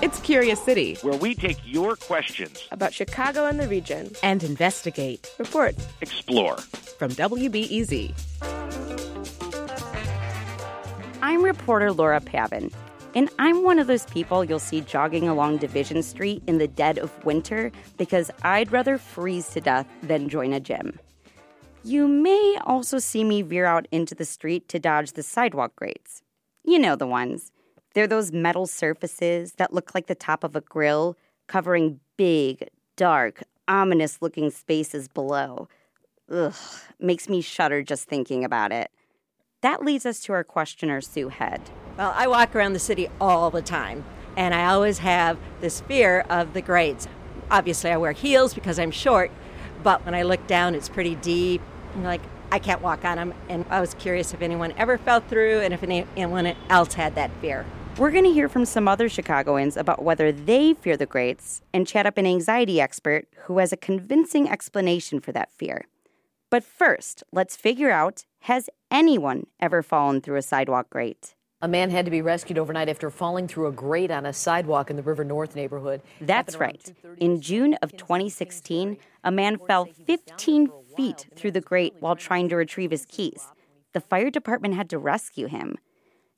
It's Curious City, where we take your questions about Chicago and the region and investigate, report, explore. From WBEZ. I'm reporter Laura Pavin, and I'm one of those people you'll see jogging along Division Street in the dead of winter because I'd rather freeze to death than join a gym. You may also see me veer out into the street to dodge the sidewalk grates. You know the ones they're those metal surfaces that look like the top of a grill, covering big, dark, ominous looking spaces below. Ugh, makes me shudder just thinking about it. That leads us to our questioner, Sue Head. Well, I walk around the city all the time, and I always have this fear of the grades. Obviously, I wear heels because I'm short, but when I look down, it's pretty deep. I'm like, I can't walk on them. And I was curious if anyone ever fell through and if anyone else had that fear. We're going to hear from some other Chicagoans about whether they fear the grates and chat up an anxiety expert who has a convincing explanation for that fear. But first, let's figure out has anyone ever fallen through a sidewalk grate? A man had to be rescued overnight after falling through a grate on a sidewalk in the River North neighborhood. That's right. In June of 2016, a man fell 15 feet through the grate while trying to retrieve his keys. The fire department had to rescue him.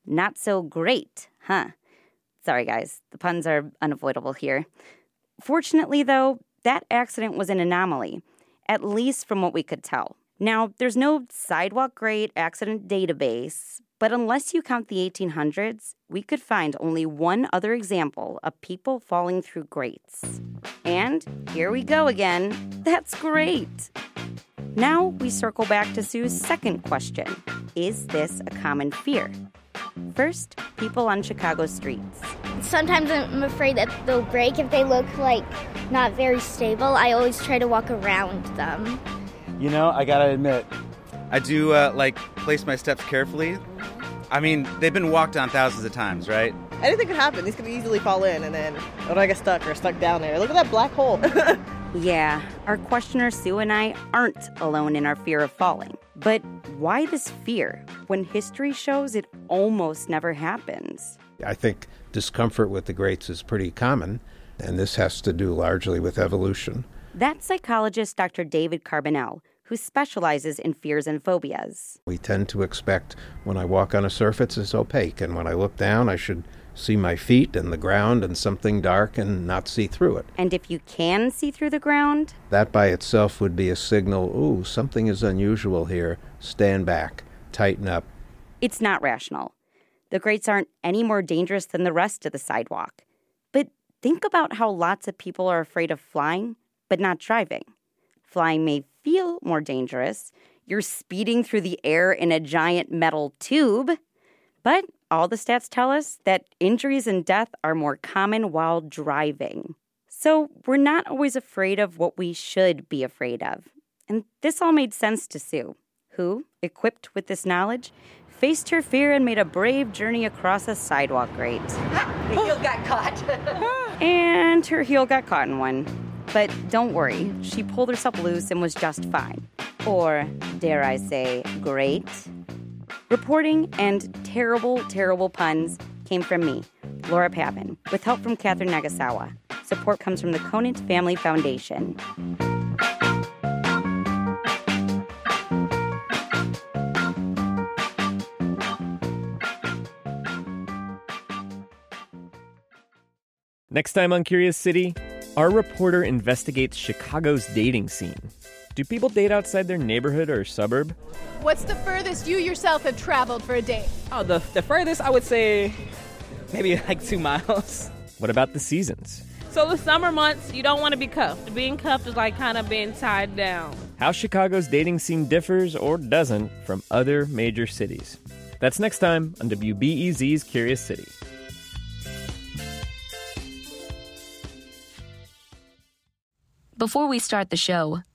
Not so great, huh? Sorry, guys, the puns are unavoidable here. Fortunately, though, that accident was an anomaly, at least from what we could tell. Now, there's no sidewalk grate accident database, but unless you count the 1800s, we could find only one other example of people falling through grates. And here we go again. That's great. Now we circle back to Sue's second question Is this a common fear? First, people on Chicago streets. Sometimes I'm afraid that they'll break if they look like not very stable. I always try to walk around them. You know, I gotta admit, I do uh, like place my steps carefully. I mean, they've been walked on thousands of times, right? Anything could happen. These could easily fall in, and then when I get stuck or stuck down there, look at that black hole. yeah, our questioner Sue and I aren't alone in our fear of falling. But why this fear when history shows it almost never happens? I think discomfort with the grates is pretty common, and this has to do largely with evolution. That's psychologist Dr. David Carbonell, who specializes in fears and phobias. We tend to expect when I walk on a surface it's opaque, and when I look down, I should see my feet and the ground and something dark and not see through it. And if you can see through the ground? That by itself would be a signal ooh, something is unusual here. Stand back, tighten up. It's not rational. The grates aren't any more dangerous than the rest of the sidewalk. But think about how lots of people are afraid of flying, but not driving. Flying may feel more dangerous. You're speeding through the air in a giant metal tube. But all the stats tell us that injuries and death are more common while driving. So we're not always afraid of what we should be afraid of. And this all made sense to Sue, who, equipped with this knowledge, faced her fear and made a brave journey across a sidewalk grate. the heel got caught. and her heel got caught in one. But don't worry, she pulled herself loose and was just fine. Or, dare I say, great. Reporting and terrible, terrible puns came from me, Laura Pavin, with help from Catherine Nagasawa. Support comes from the Conant Family Foundation. Next time on Curious City, our reporter investigates Chicago's dating scene. Do people date outside their neighborhood or suburb? What's the furthest you yourself have traveled for a date? Oh, the, the furthest I would say maybe like two miles. What about the seasons? So the summer months, you don't want to be cuffed. Being cuffed is like kind of being tied down. How Chicago's dating scene differs or doesn't from other major cities. That's next time on WBEZ's Curious City. Before we start the show,